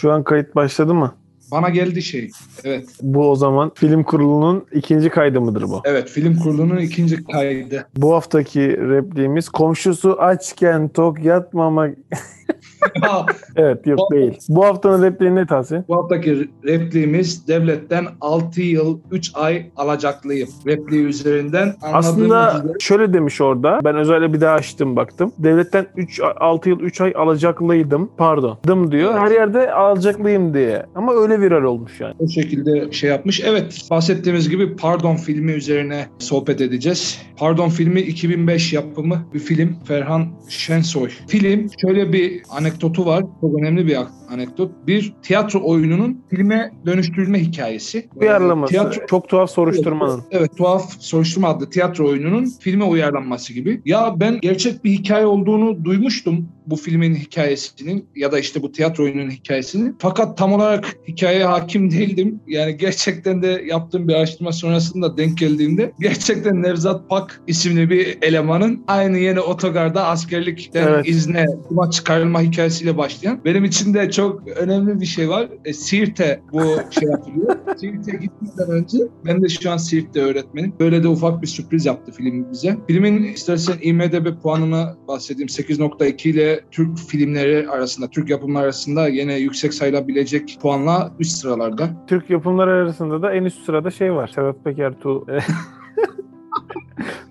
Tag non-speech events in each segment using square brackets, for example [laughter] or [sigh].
Şu an kayıt başladı mı? Bana geldi şey. Evet. Bu o zaman film kurulunun ikinci kaydı mıdır bu? Evet film kurulunun ikinci kaydı. Bu haftaki repliğimiz komşusu açken tok yatmamak. [laughs] [laughs] evet yok değil. Bu haftanın repliği ne Tahsin? Bu haftaki repliğimiz devletten 6 yıl 3 ay alacaklıyım. Repliği üzerinden Aslında üzere şöyle demiş orada. Ben özellikle bir daha açtım baktım. Devletten 3 6 yıl 3 ay alacaklıydım. Pardon. Dım diyor. Evet. Her yerde alacaklıyım diye. Ama öyle viral olmuş yani. o şekilde şey yapmış. Evet bahsettiğimiz gibi Pardon filmi üzerine sohbet edeceğiz. Pardon filmi 2005 yapımı bir film. Ferhan Şensoy. Film şöyle bir anekdotu var. Çok önemli bir anekdot. Bir tiyatro oyununun filme dönüştürülme hikayesi. Uyarlaması. Tiyatro, Çok tuhaf soruşturmanın. Evet tuhaf soruşturma adlı tiyatro oyununun filme uyarlanması gibi. Ya ben gerçek bir hikaye olduğunu duymuştum bu filmin hikayesinin ya da işte bu tiyatro oyununun hikayesini. Fakat tam olarak hikayeye hakim [laughs] değildim. Yani gerçekten de yaptığım bir araştırma sonrasında denk geldiğimde gerçekten Nevzat Pak isimli bir elemanın aynı yeni otogarda askerlikten Evet. izne kuma çıkarılma hikayesiyle başlayan. Benim için de çok önemli bir şey var. E, Siirt'e bu şey yapılıyor. [laughs] Siirt'e gitmeden önce ben de şu an Siirt'te öğretmenim. Böyle de ufak bir sürpriz yaptı film bize. Filmin istersen IMDB puanını bahsedeyim. 8.2 ile Türk filmleri arasında, Türk yapımları arasında yine yüksek sayılabilecek puanla üst sıralarda. Türk yapımları arasında da en üst sırada şey var. Sedat Peker Tu. [laughs]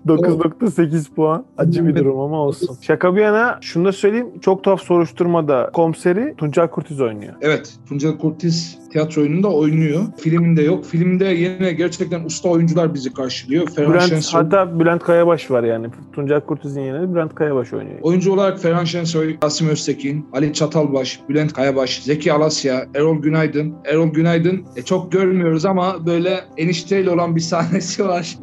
9.8 puan. Acı bir durum ama olsun. Şaka bir yana şunu da söyleyeyim. Çok tuhaf soruşturmada komiseri Tuncay Kurtiz oynuyor. Evet, Tuncel Kurtiz tiyatro oyununda oynuyor. Filminde yok. Filmde yine gerçekten usta oyuncular bizi karşılıyor. Ferhan Bülent, Şensoy. hatta Bülent Kayabaş var yani. Tuncay Kurtiz'in yerine Bülent Kayabaş oynuyor. Oyuncu olarak Ferhan Şensoy, Rasim Öztekin, Ali Çatalbaş, Bülent Kayabaş, Zeki Alasya, Erol Günaydın. Erol Günaydın e, çok görmüyoruz ama böyle enişteyle olan bir [laughs] sahnesi var.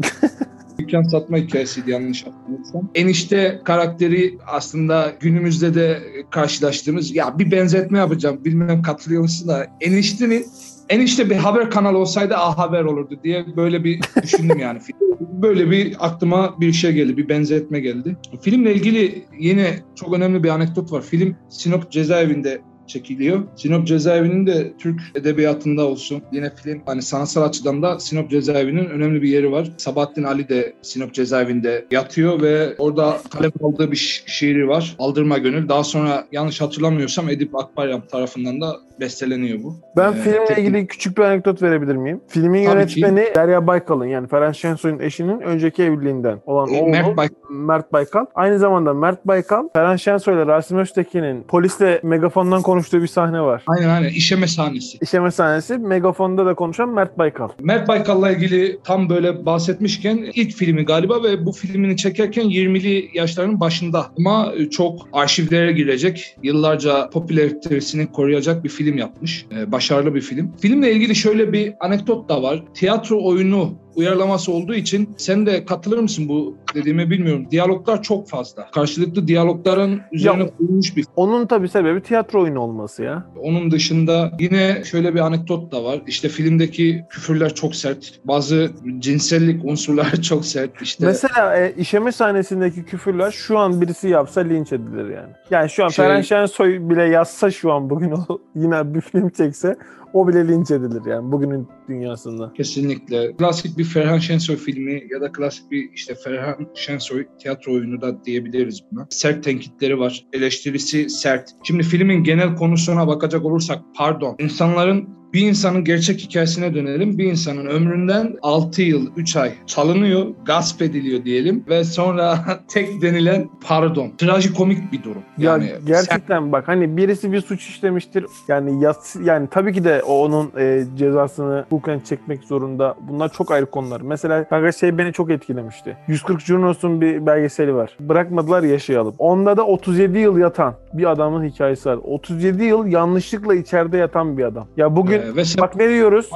Dükkan satma hikayesiydi yanlış hatırlamıyorsam. Enişte karakteri aslında günümüzde de karşılaştığımız ya bir benzetme yapacağım bilmem katılıyor musun da eniştenin enişte bir haber kanalı olsaydı A Haber olurdu diye böyle bir düşündüm yani. [laughs] Böyle bir aklıma bir şey geldi, bir benzetme geldi. Filmle ilgili yine çok önemli bir anekdot var. Film Sinop cezaevinde çekiliyor. Sinop cezaevinin de Türk edebiyatında olsun. Yine film hani sanatsal açıdan da Sinop cezaevinin önemli bir yeri var. Sabahattin Ali de Sinop cezaevinde yatıyor ve orada kalem aldığı bir şi- şiiri var. Aldırma Gönül. Daha sonra yanlış hatırlamıyorsam Edip Akbaryam tarafından da besteleniyor bu. Ben Ee, filmle tek- ilgili küçük bir anekdot verebilir miyim? Filmin Tabii ki. yönetmeni Derya Baykal'ın yani Ferhan Şensoy'un eşinin önceki evliliğinden olan E, oğlu Mert Bay- Mert Baykal. Aynı zamanda Mert Baykal, Ferhan Şensoy ile Rasim Öztekin'in polisle megafondan konuştuğu bir sahne var. Aynen aynen işeme sahnesi. İşleme sahnesi megafonda da konuşan Mert Baykal. Mert Baykal'la ilgili tam böyle bahsetmişken ilk filmi galiba ve bu filmini çekerken 20'li yaşlarının başında ama çok arşivlere girecek, yıllarca popülaritesini koruyacak bir film yapmış. Ee, başarılı bir film. Filmle ilgili şöyle bir anekdot da var. Tiyatro oyunu uyarlaması olduğu için sen de katılır mısın bu dediğime bilmiyorum. Diyaloglar çok fazla. Karşılıklı diyalogların üzerine Ya- kurulmuş bir Onun tabii sebebi tiyatro oyunu olması ya. onun dışında yine şöyle bir anekdot da var. İşte filmdeki küfürler çok sert. Bazı cinsellik unsurları [laughs] çok sert. İşte Mesela e, işeme sahnesindeki küfürler şu an birisi yapsa linç edilir yani. Yani şu an Şey- Ferhan Şensoy bile yazsa şu an bugün o [laughs] yine bir film çekse o bile linç edilir yani bugünün dünyasında. kesinlikle klasik bir Ferhan Şensoy filmi ya da klasik bir işte Ferhan Şensoy tiyatro oyunu da diyebiliriz buna. Sert tenkitleri var. Eleştirisi sert. Şimdi filmin genel konusuna bakacak olursak pardon. insanların bir insanın gerçek hikayesine dönelim. Bir insanın ömründen 6 yıl, 3 ay çalınıyor, gasp ediliyor diyelim ve sonra [laughs] tek denilen pardon. Trajikomik bir durum. Ya Yani gerçekten bak hani birisi bir suç işlemiştir. Yani yas yani tabii ki de o onun e, cezasını hukuken çekmek zorunda. Bunlar çok ayrı konular. Mesela kanka şey beni çok etkilemişti. 140 Junos'un bir belgeseli var. Bırakmadılar yaşayalım. Onda da 37 yıl yatan bir adamın hikayesi var. 37 yıl yanlışlıkla içeride yatan bir adam. Ya bugün Evet. Ee, ve sen Bak ne diyoruz?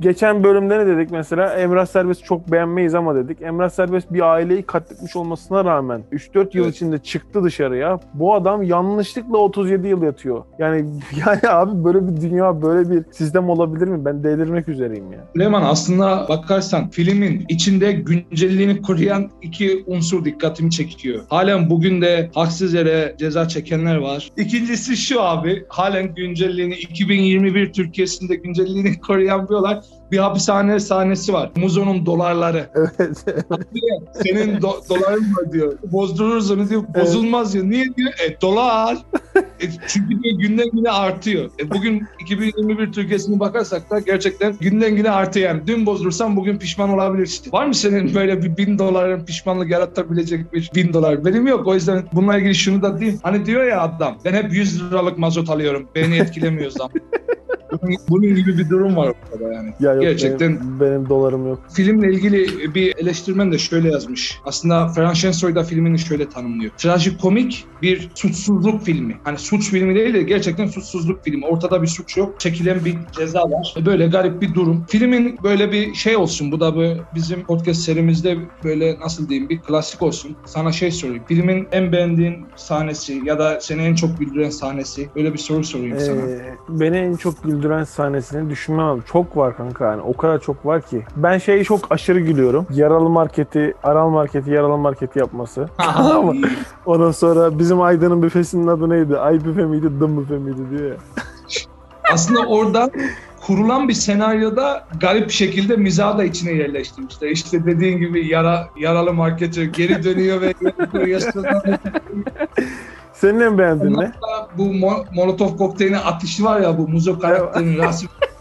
Geçen bölümde ne dedik mesela? Emrah Serbest çok beğenmeyiz ama dedik. Emrah Serbest bir aileyi katletmiş olmasına rağmen 3-4 yıl Evet. içinde çıktı dışarıya. Bu adam yanlışlıkla 37 yıl yatıyor. Yani [laughs] yani abi böyle bir dünya, böyle bir sistem olabilir mi? Ben delirmek üzereyim ya. Süleyman aslında bakarsan filmin içinde güncelliğini koruyan iki unsur dikkatimi çekiyor. Halen bugün de haksız yere ceza çekenler var. İkincisi şu abi halen güncelliğini 2021 Türkiye'sinde güncelliğini [laughs] koruyan bir olay. Bir hapishane sahnesi var. Muzo'nun dolarları. [laughs] Evet. Senin do- [laughs] doların var diyor. Bozdururuz onu diyor. Bozulmaz diyor. Niye diyor? E dolar. E, çünkü diyor günden güne artıyor. E, bugün 2021 Türkiye'sine bakarsak da gerçekten günden güne artıyor yani. Dün bozdursan bugün pişman olabilirsin. Var mı senin böyle bir bin doların pişmanlık yaratabilecek bir bin dolar? Benim yok. O yüzden bununla ilgili şunu da diyeyim. Hani diyor ya adam ben hep 100 liralık mazot alıyorum. Beni etkilemiyor zam. Bunun, gibi bir durum var ortada yani. Ya yok, Gerçekten benim, benim dolarım yok. Filmle ilgili bir eleştirmen de şöyle yazmış. Aslında Ferhan Şensoy da filmini şöyle tanımlıyor. Trajikomik bir suçsuzluk filmi. Hani suç filmi değil de gerçekten suçsuzluk filmi. Ortada bir suç yok. Çekilen bir ceza var. Böyle garip bir durum. Filmin böyle bir şey olsun. Bu da bu bizim podcast serimizde böyle nasıl diyeyim bir klasik olsun. Sana şey sorayım. Filmin en beğendiğin sahnesi ya da seni en çok güldüren sahnesi. Böyle bir soru sorayım sana. Ee, beni en çok güldüren sahnesini düşünmem. Çok var kanka yani. O kadar çok var ki. Ben şeyi çok aşırı gülüyorum. Yaralı marketi, Aral marketi, yaralı marketi yapması. [laughs] Ama ondan sonra bizim Aydın'ın büfesinin adı neydi? Ay büfe miydi, dım büfe miydi diyor ya. aslında orada kurulan bir senaryoda garip bir şekilde mizahı da içine yerleştirmişler. İşte dediğin gibi yara, yaralı marketör geri dönüyor ve [laughs] yaşanan Senin en beğendiğin ne? bu mo- Molotov kokteylinin atışı var ya bu Muzo karakterinin Rasim [laughs]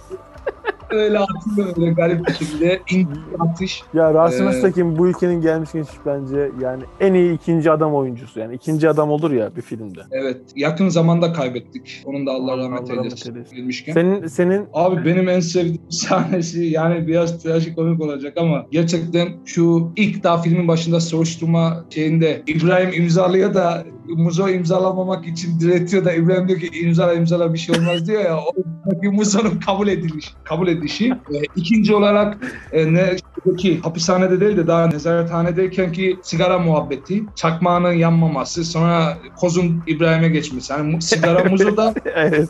öyle atıyor öyle garip bir şekilde atış. Ya Rasim Ee, Öztekin bu ülkenin gelmiş geçmiş bence yani en iyi ikinci adam oyuncusu. Yani ikinci adam olur ya bir filmde. Evet yakın zamanda kaybettik. Onun da Allah rahmet eylesin. Girmişken. Senin senin Abi benim en sevdiğim [laughs] sahnesi yani biraz trajikomik olacak ama gerçekten şu ilk daha filmin başında soruşturma şeyinde İbrahim imzalıyor da Muzo imzalamamak için diretiyor da İbrahim diyor ki imzala imzala bir şey olmaz diyor ya. Oradaki Muzo'nun kabul edilmiş, kabul edişi. E, ikinci olarak e, ne ki hapishanede değil de daha nezarethanedeyken ki sigara muhabbeti, çakmağının yanmaması, sonra kozun İbrahim'e geçmesi. Yani sigara [laughs] Muzo'da evet.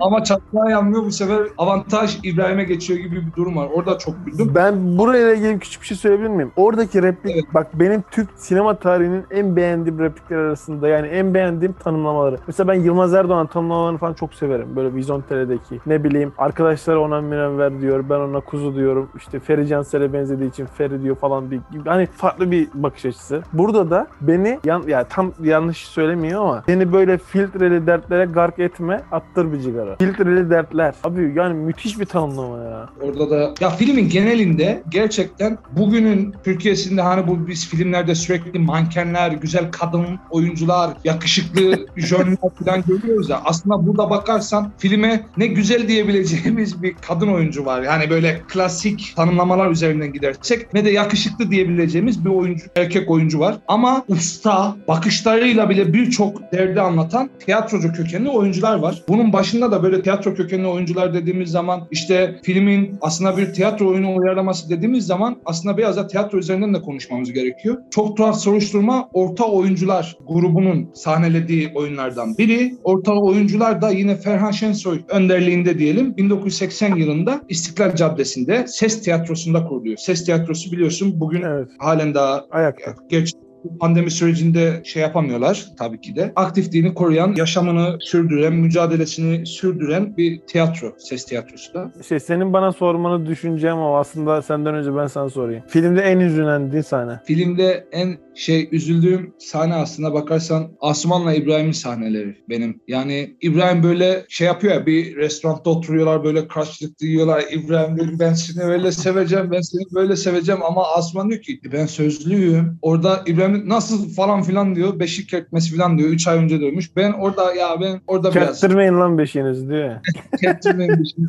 ama çatlağı yanmıyor bu sefer avantaj İbrahim'e geçiyor gibi bir durum var. Orada çok güldüm. Ben burayla ilgili küçük bir şey söyleyebilir miyim? Oradaki replik Evet. bak benim Türk sinema tarihinin en beğendiğim replikler arasında yani en beğendiğim tanımlamaları. Mesela ben Yılmaz Erdoğan tanımlamalarını falan çok severim. Böyle Vizyon TL'deki ne bileyim arkadaşlar ona münevver diyor ben ona kuzu diyorum. İşte Feri Cansel'e benzediği için Feri diyor falan bir hani farklı bir bakış açısı. Burada da beni yan, ya tam yanlış söylemiyor ama beni böyle filtreli dertlere gark etme attır bir cigara. Filtreli dertler. Abi yani müthiş bir tanımlama ya. Orada da ya filmin genelinde gerçekten bugünün Türkiye'sinde hani bu biz filmlerde sürekli mankenler, güzel kadın oyuncular, yakışıklı [laughs] jönler falan görüyoruz ya. Aslında burada bakarsan filme ne güzel diyebileceğimiz bir kadın oyuncu var. Yani böyle klasik tanımlamalar üzerinden gidersek ne de yakışıklı diyebileceğimiz bir oyuncu, erkek oyuncu var. Ama usta, bakışlarıyla bile birçok derdi anlatan tiyatrocu kökenli oyuncular var. Bunun başında da böyle tiyatro kökenli oyuncular dediğimiz zaman işte filmin aslında bir tiyatro oyunu uyarlaması dediğimiz zaman aslında biraz da tiyatro üzerinden de konuşmamız gerekiyor. Çok tuhaf soruşturma orta oyuncular grubunun sahnelediği oyunlardan biri. Orta oyuncular da yine Ferhan Şensoy önderliğinde diyelim 1980 yılında İstiklal Caddesi'nde Ses Tiyatrosu'nda kuruluyor. Ses Tiyatrosu biliyorsun bugün Evet. halen daha Ayakta. Geç pandemi sürecinde şey yapamıyorlar tabii ki de. Aktifliğini koruyan, yaşamını sürdüren, mücadelesini sürdüren bir tiyatro, ses tiyatrosu da. Şey senin bana sormanı düşüneceğim ama aslında senden önce ben sana sorayım. Filmde en üzülendiğin sahne. Filmde en şey üzüldüğüm sahne aslında bakarsan Asuman'la İbrahim'in sahneleri benim. Yani İbrahim böyle şey yapıyor ya bir restoranda oturuyorlar böyle karşılıklı yiyorlar. İbrahim diyor ben seni öyle seveceğim, ben seni böyle seveceğim ama Asuman diyor ki "E ben sözlüyüm. Orada İbrahim nasıl falan filan diyor. Beşik kertmesi falan diyor. Üç ay önce dövmüş. Ben orada ya ben orada biraz Kettirmeyin lan beşiğinizi diyor. Kettirmeyin şey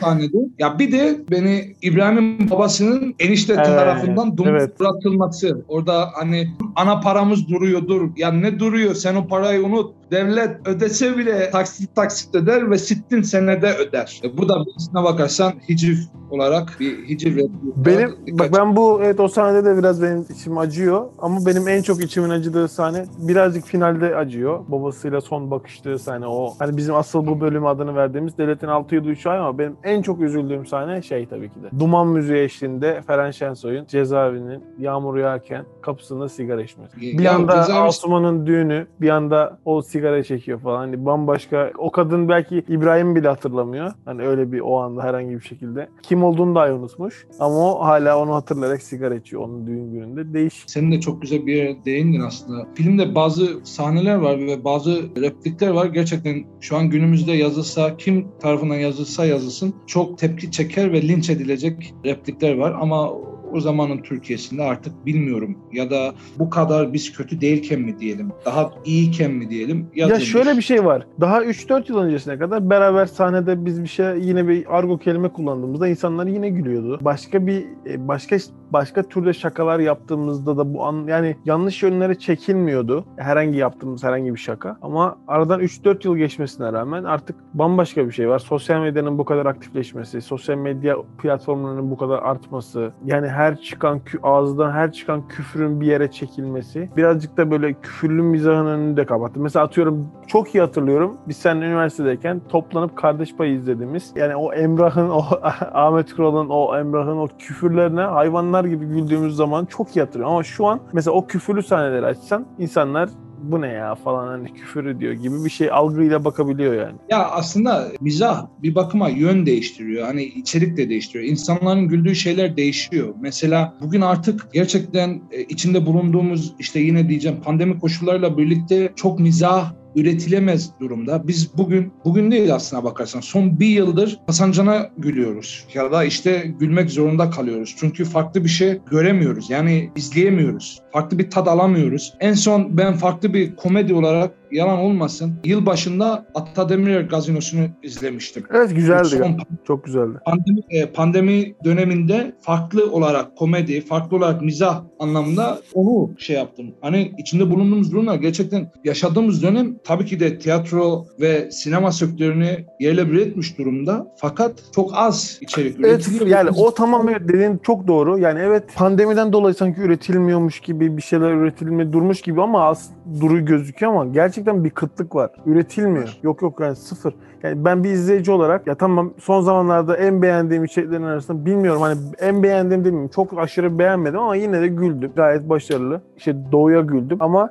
sahnede. Ya bir de beni İbrahim'in babasının enişte Evet, tarafından dumuz evet. bırakılması. Orada hani ana paramız duruyor dur. Ya ne duruyor sen o parayı unut. Devlet ödese bile taksit taksit öder ve sittin senede öder. E, bu da birisine bakarsan hiciv olarak bir hiciv repliği. Benim bak ben bu evet o sahnede de biraz benim içim acıyor ama benim en çok içimin acıdığı sahne birazcık finalde acıyor. Babasıyla son bakıştığı sahne o. Hani bizim asıl bu bölüm adını verdiğimiz Devletin Altı Yılı Üçü Ay ama benim en çok üzüldüğüm sahne şey tabii ki de. Duman müziği eşliğinde Feren Şensoy'un cezaevinin yağmur yağarken kapısında sigara içmesi. Bir Ya anda cezaevi- Asuman'ın düğünü, bir anda o sigara çekiyor falan. Hani bambaşka. O kadın belki İbrahim bile hatırlamıyor. Hani öyle bir o anda herhangi bir şekilde. Kim olduğunu dahi unutmuş. Ama o hala onu hatırlayarak sigara içiyor onun düğün gününde. Değişik. Senin de çok güzel bir yere değindin aslında. Filmde bazı sahneler var ve bazı replikler var. Gerçekten şu an günümüzde yazılsa, kim tarafından yazılsa yazılsın çok tepki çeker ve linç edilecek replikler var. Ama o zamanın Türkiye'sinde artık bilmiyorum ya da bu kadar biz kötü değilken mi diyelim, daha iyiyken mi diyelim Ya yazılmış. şöyle bir şey var. Daha 3-4 yıl öncesine kadar beraber sahnede biz bir şey yine bir argo kelime kullandığımızda insanlar yine gülüyordu. Başka bir e, başka başka türde şakalar yaptığımızda da bu an yani yanlış yönlere çekilmiyordu. Herhangi yaptığımız herhangi bir şaka. Ama aradan 3-4 yıl geçmesine rağmen artık bambaşka bir şey var. Sosyal medyanın bu kadar aktifleşmesi, sosyal medya platformlarının bu kadar artması, yani her çıkan ağızdan her çıkan küfrün bir yere çekilmesi birazcık da böyle küfürlü mizahın önünü de kapattı. Mesela atıyorum çok iyi hatırlıyorum. Biz seninle üniversitedeyken toplanıp Kardeş Payı izlediğimiz yani o Emrah'ın o [laughs] Ahmet Kural'ın o Emrah'ın o küfürlerine hayvanlar gibi güldüğümüz zaman çok iyi hatırlıyorum. Ama şu an mesela o küfürlü sahneleri açsan insanlar bu ne ya falan hani küfür ediyor gibi bir şey algıyla bakabiliyor yani. Ya aslında mizah bir bakıma yön değiştiriyor. Hani içerik de değiştiriyor. İnsanların güldüğü şeyler değişiyor. Mesela bugün artık gerçekten e, içinde bulunduğumuz işte yine diyeceğim pandemi koşullarıyla birlikte çok mizah üretilemez durumda. Biz bugün, bugün değil aslına bakarsan son bir yıldır Hasan Can'a gülüyoruz. Ya da işte gülmek zorunda kalıyoruz. Çünkü farklı bir şey göremiyoruz. Yani izleyemiyoruz. Farklı bir tad alamıyoruz. En son ben farklı bir komedi olarak yalan olmasın yıl başında Atta Demirer Gazinosu'nu izlemiştim. Evet güzeldi. Son Çok güzeldi. pandemi, e, pandemi döneminde farklı olarak komedi, farklı olarak mizah anlamında onu şey yaptım. Hani içinde bulunduğumuz durumlar gerçekten yaşadığımız dönem tabii ki de tiyatro ve sinema sektörünü yerle bir etmiş durumda. Fakat çok az içerik Evet üretiliyor. yani o tamam evet dediğin çok doğru. Yani evet pandemiden dolayı sanki üretilmiyormuş gibi bir şeyler üretilme durmuş gibi ama az duru gözüküyor ama gerçekten bir kıtlık var. Üretilmiyor. Yok yok yani sıfır. Yani ben bir izleyici olarak ya tamam son zamanlarda en beğendiğim içeriklerin arasında bilmiyorum hani en beğendiğim demeyeyim çok aşırı beğenmedim ama yine de güldüm. Gayet başarılı. İşte Doğu'ya güldüm ama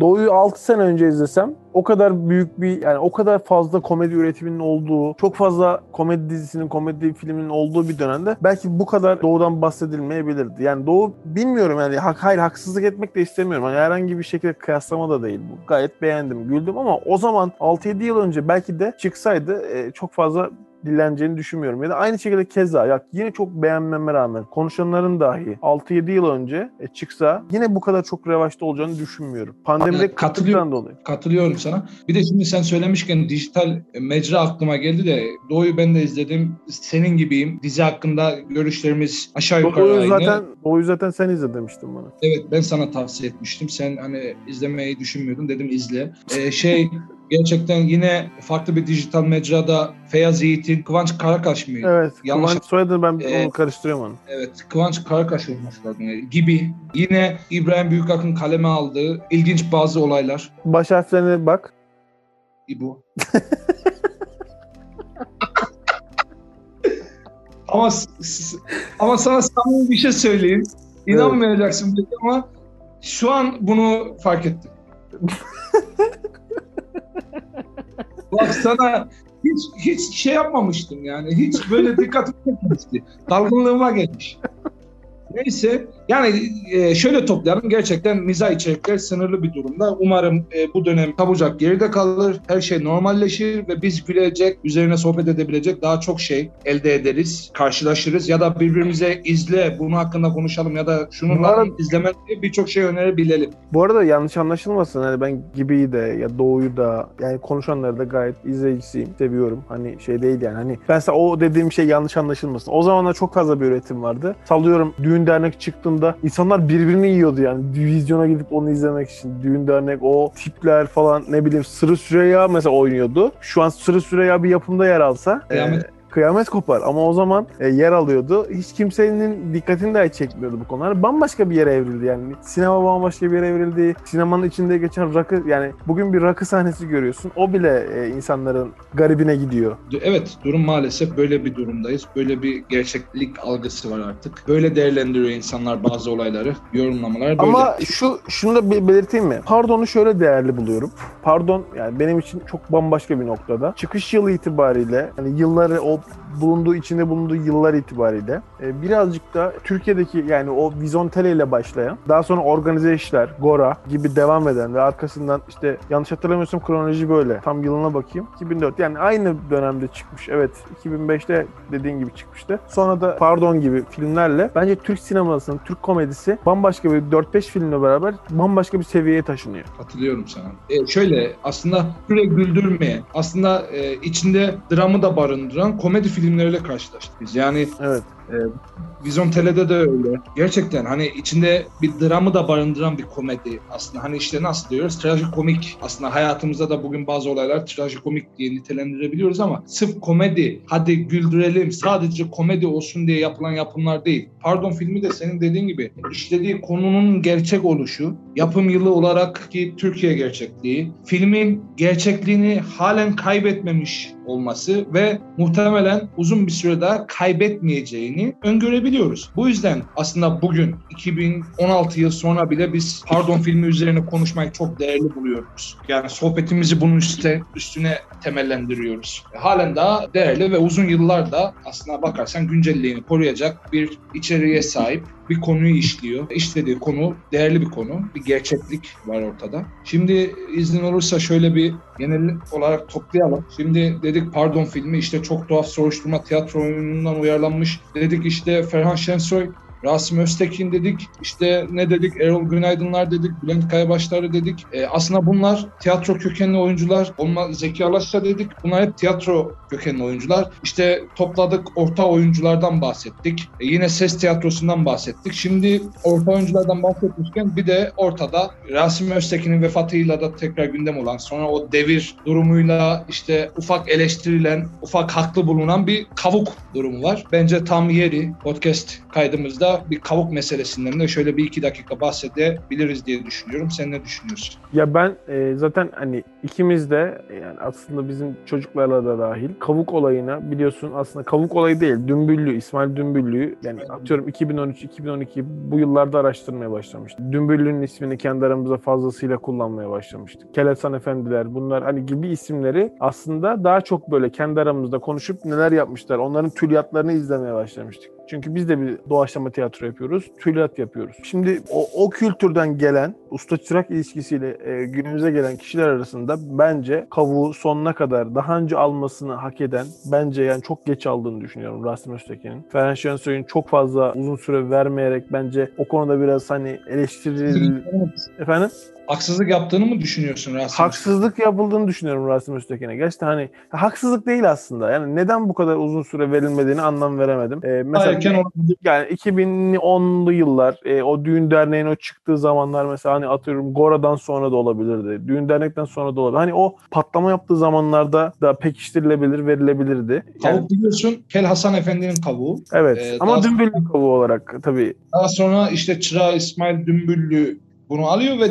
Doğu'yu 6 sene önce izlesem o kadar büyük bir yani o kadar fazla komedi üretiminin olduğu, çok fazla komedi dizisinin, komedi filminin olduğu bir dönemde belki bu kadar Doğu'dan bahsedilmeyebilirdi. Yani Doğu bilmiyorum yani hak, hayır haksızlık etmek de istemiyorum. Hani herhangi bir şekilde kıyaslama da değil bu. Gayet beğendim, güldüm ama o zaman 6-7 yıl önce belki de çıksaydı e, çok fazla dilleneceğini düşünmüyorum. Ya da aynı şekilde keza ya yine çok beğenmeme rağmen konuşanların dahi 6-7 yıl önce e, çıksa yine bu kadar çok revaçta olacağını düşünmüyorum. Pandemide katılıyorum. dolayı. Katılıyorum sana. Bir de şimdi sen söylemişken dijital mecra aklıma geldi de Doğu'yu ben de izledim. Senin gibiyim. Dizi hakkında görüşlerimiz aşağı yukarı Doğu'yu aynı. zaten, Doğu'yu zaten sen izle demiştin bana. Evet ben sana tavsiye etmiştim. Sen hani izlemeyi düşünmüyordun dedim izle. Ee, şey [laughs] gerçekten yine farklı bir dijital mecrada Feyyaz Yiğit'in Kıvanç Karakaş mıydı? Evet. Yanlış- Kıvanç soyadını ben Ee, onu karıştırıyorum onu. Evet, Kıvanç Karakaş olması lazım gibi. Yine İbrahim Büyükak'ın kaleme aldığı ilginç bazı olaylar. Baş harflerine bak. İbu. ama ama sana samimi bir şey söyleyeyim. İnanmayacaksın belki ama şu an bunu fark ettim. [laughs] Bak sana hiç hiç şey yapmamıştım yani. Hiç böyle dikkatimi çekmemişti. Dalgınlığıma gelmiş. Neyse yani e, şöyle toplayalım gerçekten mizah içerikler sınırlı bir durumda. Umarım e, bu dönem tabucak geride kalır, her şey normalleşir ve biz gülecek, üzerine sohbet edebilecek daha çok şey elde ederiz, karşılaşırız ya da birbirimize izle, bunu hakkında konuşalım ya da şunu Bu lan arada- izleme diye birçok şey önerebilelim. Bu arada yanlış anlaşılmasın. Hani ben Gibi'yi de ya Doğu'yu da yani konuşanları da gayet izleyicisiyim. Seviyorum. Hani şey değil yani. Hani ben o dediğim şey yanlış anlaşılmasın. O zamanlar çok fazla bir üretim vardı. Sallıyorum düğün dernek çıktığında zamanında insanlar birbirini yiyordu yani. Vizyona gidip onu izlemek için. Düğün dernek o tipler falan ne bileyim Sırrı Süreyya mesela oynuyordu. Şu an Sırrı Süreyya bir yapımda yer alsa Kıyamet. e, kıyamet kopar ama o zaman e, yer alıyordu. Hiç kimsenin dikkatini dahi çekmiyordu bu konular. Bambaşka bir yere evrildi yani. Sinema bambaşka bir yere evrildi. Sinemanın içinde geçen rakı yani bugün bir rakı sahnesi görüyorsun. O bile e, insanların garibine gidiyor. Evet durum maalesef böyle bir durumdayız. Böyle bir gerçeklik algısı var artık. Böyle değerlendiriyor insanlar bazı olayları. Yorumlamalar böyle. Ama şu şunu da belirteyim mi? Pardon'u şöyle değerli buluyorum. Pardon yani benim için çok bambaşka bir noktada. Çıkış yılı itibariyle hani yılları o bulunduğu içinde bulunduğu yıllar itibariyle e, birazcık da Türkiye'deki yani o Vizontele ile başlayan daha sonra organize işler, Gora gibi devam eden ve arkasından işte yanlış hatırlamıyorsam kronoloji böyle. Tam yılına bakayım. 2004 yani aynı dönemde çıkmış. Evet 2005'te dediğin gibi çıkmıştı. Sonra da Pardon gibi filmlerle bence Türk sinemasının, Türk komedisi bambaşka bir 4-5 filmle beraber bambaşka bir seviyeye taşınıyor. Katılıyorum sana. E, şöyle aslında süre güldürmeyen, aslında e, içinde dramı da barındıran komedi filmleriyle karşılaştık biz. Yani Evet. Vizyon Tele'de de öyle. Gerçekten hani içinde bir dramı da barındıran bir komedi aslında. Hani işte nasıl diyoruz? Trajikomik. Aslında hayatımızda da bugün bazı olaylar trajikomik diye nitelendirebiliyoruz ama sırf komedi, hadi güldürelim, sadece komedi olsun diye yapılan yapımlar değil. Pardon filmi de senin dediğin gibi işlediği konunun gerçek oluşu, yapım yılı olarak ki Türkiye gerçekliği, filmin gerçekliğini halen kaybetmemiş olması ve muhtemelen uzun bir süre daha kaybetmeyeceğini öngörebiliyoruz. Bu yüzden aslında bugün 2016 yıl sonra bile biz Pardon filmi üzerine konuşmayı çok değerli buluyoruz. Yani sohbetimizi bunun üstte, üstüne temellendiriyoruz. Halen daha değerli ve uzun yıllar da aslına bakarsan güncelliğini koruyacak bir içeriğe sahip bir konuyu işliyor. İşlediği konu değerli bir konu. Bir gerçeklik var ortada. Şimdi iznin olursa şöyle bir genel olarak toplayalım. Şimdi dedik pardon filmi işte çok tuhaf soruşturma tiyatro oyunundan uyarlanmış. Dedik işte Ferhan Şensoy Rasim Öztekin dedik, işte ne dedik, Erol Günaydınlar dedik, Bülent Kayabaşları dedik. E, aslında bunlar tiyatro kökenli oyuncular. Olma, Zeki Alasya dedik. Bunlar hep tiyatro kökenli oyuncular. İşte topladık, orta oyunculardan bahsettik. E, yine ses tiyatrosundan bahsettik. Şimdi orta oyunculardan bahsetmişken bir de ortada Rasim Öztekin'in vefatıyla da tekrar gündem olan, sonra o devir durumuyla işte ufak eleştirilen, ufak haklı bulunan bir kavuk durumu var. Bence tam yeri podcast kaydımızda bir kavuk meselesinden de şöyle bir iki dakika bahsedebiliriz diye düşünüyorum. Sen ne düşünüyorsun? Ya ben e, zaten hani ikimiz de yani aslında bizim çocuklarla da dahil kavuk olayına biliyorsun aslında kavuk olayı değil Dümbüllü İsmail Dümbüllü'yü yani atıyorum 2013-2012 bu yıllarda araştırmaya başlamıştım. Dümbüllü'nün ismini kendi aramızda fazlasıyla kullanmaya başlamıştık. Kelesan Efendiler bunlar hani gibi isimleri aslında daha çok böyle kendi aramızda konuşup neler yapmışlar onların tülyatlarını izlemeye başlamıştık. Çünkü biz de bir doğaçlama tiyatro yapıyoruz, tülyat yapıyoruz. Şimdi o, o kültürden gelen usta çırak ilişkisiyle e, günümüze gelen kişiler arasında bence kavuğu sonuna kadar daha önce almasını hak eden bence yani çok geç aldığını düşünüyorum Rasim Öztekin'in. Ferhan Şensoy'un çok fazla uzun süre vermeyerek bence o konuda biraz hani eleştiril... Efendim? Haksızlık yaptığını mı düşünüyorsun Rasim? Haksızlık yapıldığını düşünüyorum Rasim Öztekin'e. Gerçekten hani haksızlık değil aslında. Yani neden bu kadar uzun süre verilmediğini anlam veremedim. Ee, mesela Erken olabilir. yani 2010'lu yıllar e, o düğün derneğin o çıktığı zamanlar mesela hani atıyorum Gora'dan sonra da olabilirdi. Düğün dernekten sonra da olabilir. Hani o patlama yaptığı zamanlarda da pekiştirilebilir, verilebilirdi. Yani, Kavuk biliyorsun Kel Hasan Efendi'nin kavuğu. evet. Ee, Ama dümbüllü kavuğu olarak tabii. Daha sonra işte Çırağı İsmail Dümbüllü bunu alıyor ve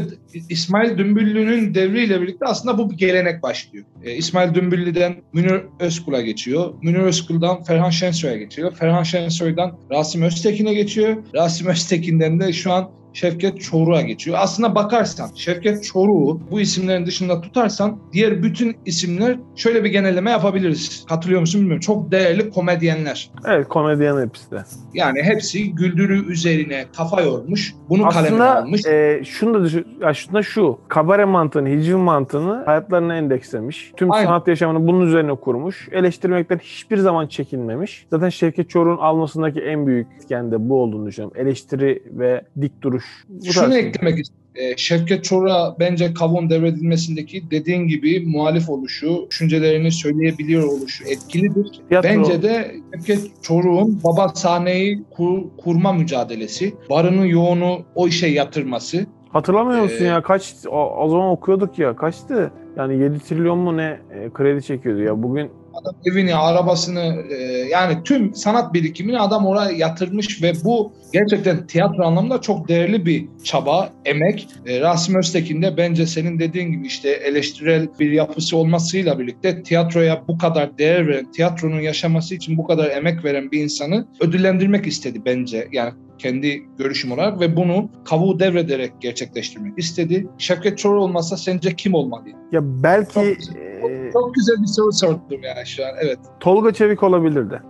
İsmail Dümbüllü'nün devriyle birlikte aslında bu bir gelenek başlıyor. Ee, İsmail Dümbüllü'den Münir Özkul'a geçiyor. Münir Özkul'dan Ferhan Şensoy'a geçiyor. Ferhan Şensoy'dan Rasim Öztekin'e geçiyor. Rasim Öztekin'den de şu an Şevket Çoruh'a geçiyor. Aslında bakarsan Şevket Çoruh'u bu isimlerin dışında tutarsan diğer bütün isimler şöyle bir genelleme yapabiliriz. Katılıyor musun bilmiyorum. Çok değerli komedyenler. Evet komedyen hepsi de. Yani hepsi güldürü üzerine kafa yormuş. Bunu kalemine Aslında almış. e, şunu da düşün, aslında şu kabare mantığını, hiciv mantığını hayatlarına endekslemiş. Tüm Aynen. sanat yaşamını bunun üzerine kurmuş. Eleştirmekten hiçbir zaman çekinmemiş. Zaten Şevket Çoruh'un almasındaki en büyük etken de bu olduğunu düşünüyorum. Eleştiri ve dik duruş duruş. Bu Şunu eklemek istiyorum. Ee, Şevket Çor'a bence kavun devredilmesindeki dediğin gibi muhalif oluşu, düşüncelerini söyleyebiliyor oluşu etkilidir. Tiyatro- Bence de Şevket Çoruk'un baba sahneyi kur- kurma mücadelesi, barını yoğunu o işe yatırması. Hatırlamıyor musun Ee, ya kaç o, o zaman okuyorduk ya kaçtı? Yani 7 trilyon mu ne e, kredi çekiyordu ya bugün Adam evini, arabasını e, yani tüm sanat birikimini adam oraya yatırmış ve bu gerçekten tiyatro anlamında çok değerli bir çaba, emek. E, Rasim Öztekin de bence senin dediğin gibi işte eleştirel bir yapısı olmasıyla birlikte tiyatroya bu kadar değer veren, tiyatronun yaşaması için bu kadar emek veren bir insanı ödüllendirmek istedi bence. Yani kendi görüşüm olarak ve bunu kavuğu devrederek gerçekleştirmek istedi. Şevket Çoruh olmasa sence kim olmalıydı? ya belki Çok- Çok güzel bir soru sordum ya şu an. Evet. Tolga Çevik olabilirdi.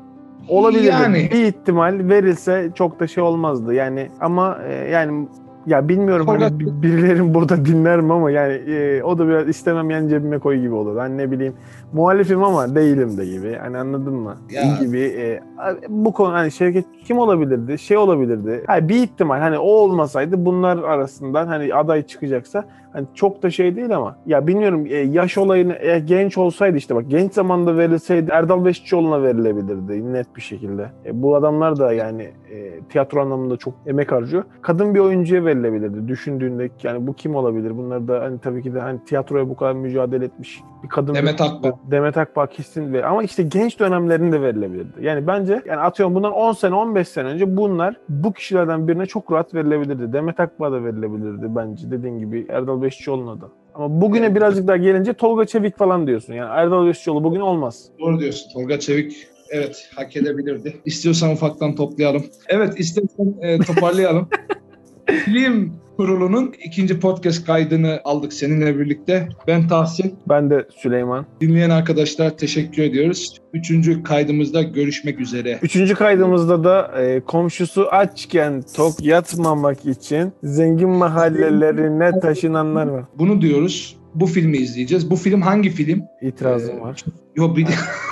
Olabilirdi. Yani. Bir ihtimal verilse çok da şey olmazdı. Yani ama e, yani ya bilmiyorum Tolga- hani bi- birilerin burada dinler mi ama yani e, o da biraz istemem yani cebime koy gibi olur. Hani ne bileyim muhalifim ama değilim de gibi. Hani anladın mı? Ya. Gibi. e, bu konu hani Şevket kim olabilirdi? Şey olabilirdi. Ha, bir ihtimal hani o olmasaydı bunlar arasından hani aday çıkacaksa hani çok da şey değil ama ya bilmiyorum e, yaş olayını e, genç olsaydı işte bak genç zamanda verilseydi Erdal Beşikçioğlu'na verilebilirdi net bir şekilde. E, bu adamlar da yani e, tiyatro anlamında çok emek harcıyor. Kadın bir oyuncuya verilebilirdi düşündüğünde yani bu kim olabilir? Bunlar da hani tabii ki de hani tiyatroya bu kadar mücadele etmiş bir kadın Demet Akbağ. Demet Akbağ kesin ver. Ama işte genç dönemlerinde verilebilirdi. Yani bence yani atıyorum bundan 10 sene 15 sene önce bunlar bu kişilerden birine çok rahat verilebilirdi. Demet Akbağ da verilebilirdi bence dediğin gibi Erdal Beşikçioğlu'na da. Ama bugüne Evet. birazcık daha gelince Tolga Çevik falan diyorsun. Yani Erdal Beşikçioğlu bugün olmaz. Doğru diyorsun. Tolga Çevik evet hak edebilirdi. İstiyorsan ufaktan toplayalım. Evet istersen e, toparlayalım. [laughs] Film kurulunun ikinci podcast kaydını aldık seninle birlikte. Ben Tahsin. Ben de Süleyman. Dinleyen arkadaşlar teşekkür ediyoruz. Üçüncü kaydımızda görüşmek üzere. Üçüncü kaydımızda da e, komşusu açken tok yatmamak için zengin mahallelerine taşınanlar var. Bunu diyoruz. Bu filmi izleyeceğiz. Bu film hangi film? İtirazım Ee, var. Yo biliyorum. [laughs]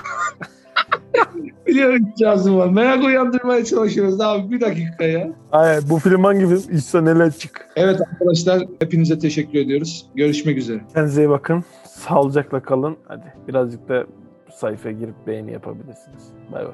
biliyorum itirazım var. Merak uyandırmaya çalışıyoruz abi. Bir dakika ya. Ay, bu film hangi film? İhsan neler çık. Evet arkadaşlar hepinize teşekkür ediyoruz. Görüşmek üzere. Kendinize iyi bakın. Sağlıcakla kalın. Hadi birazcık da sayfaya girip beğeni yapabilirsiniz. Bay bay.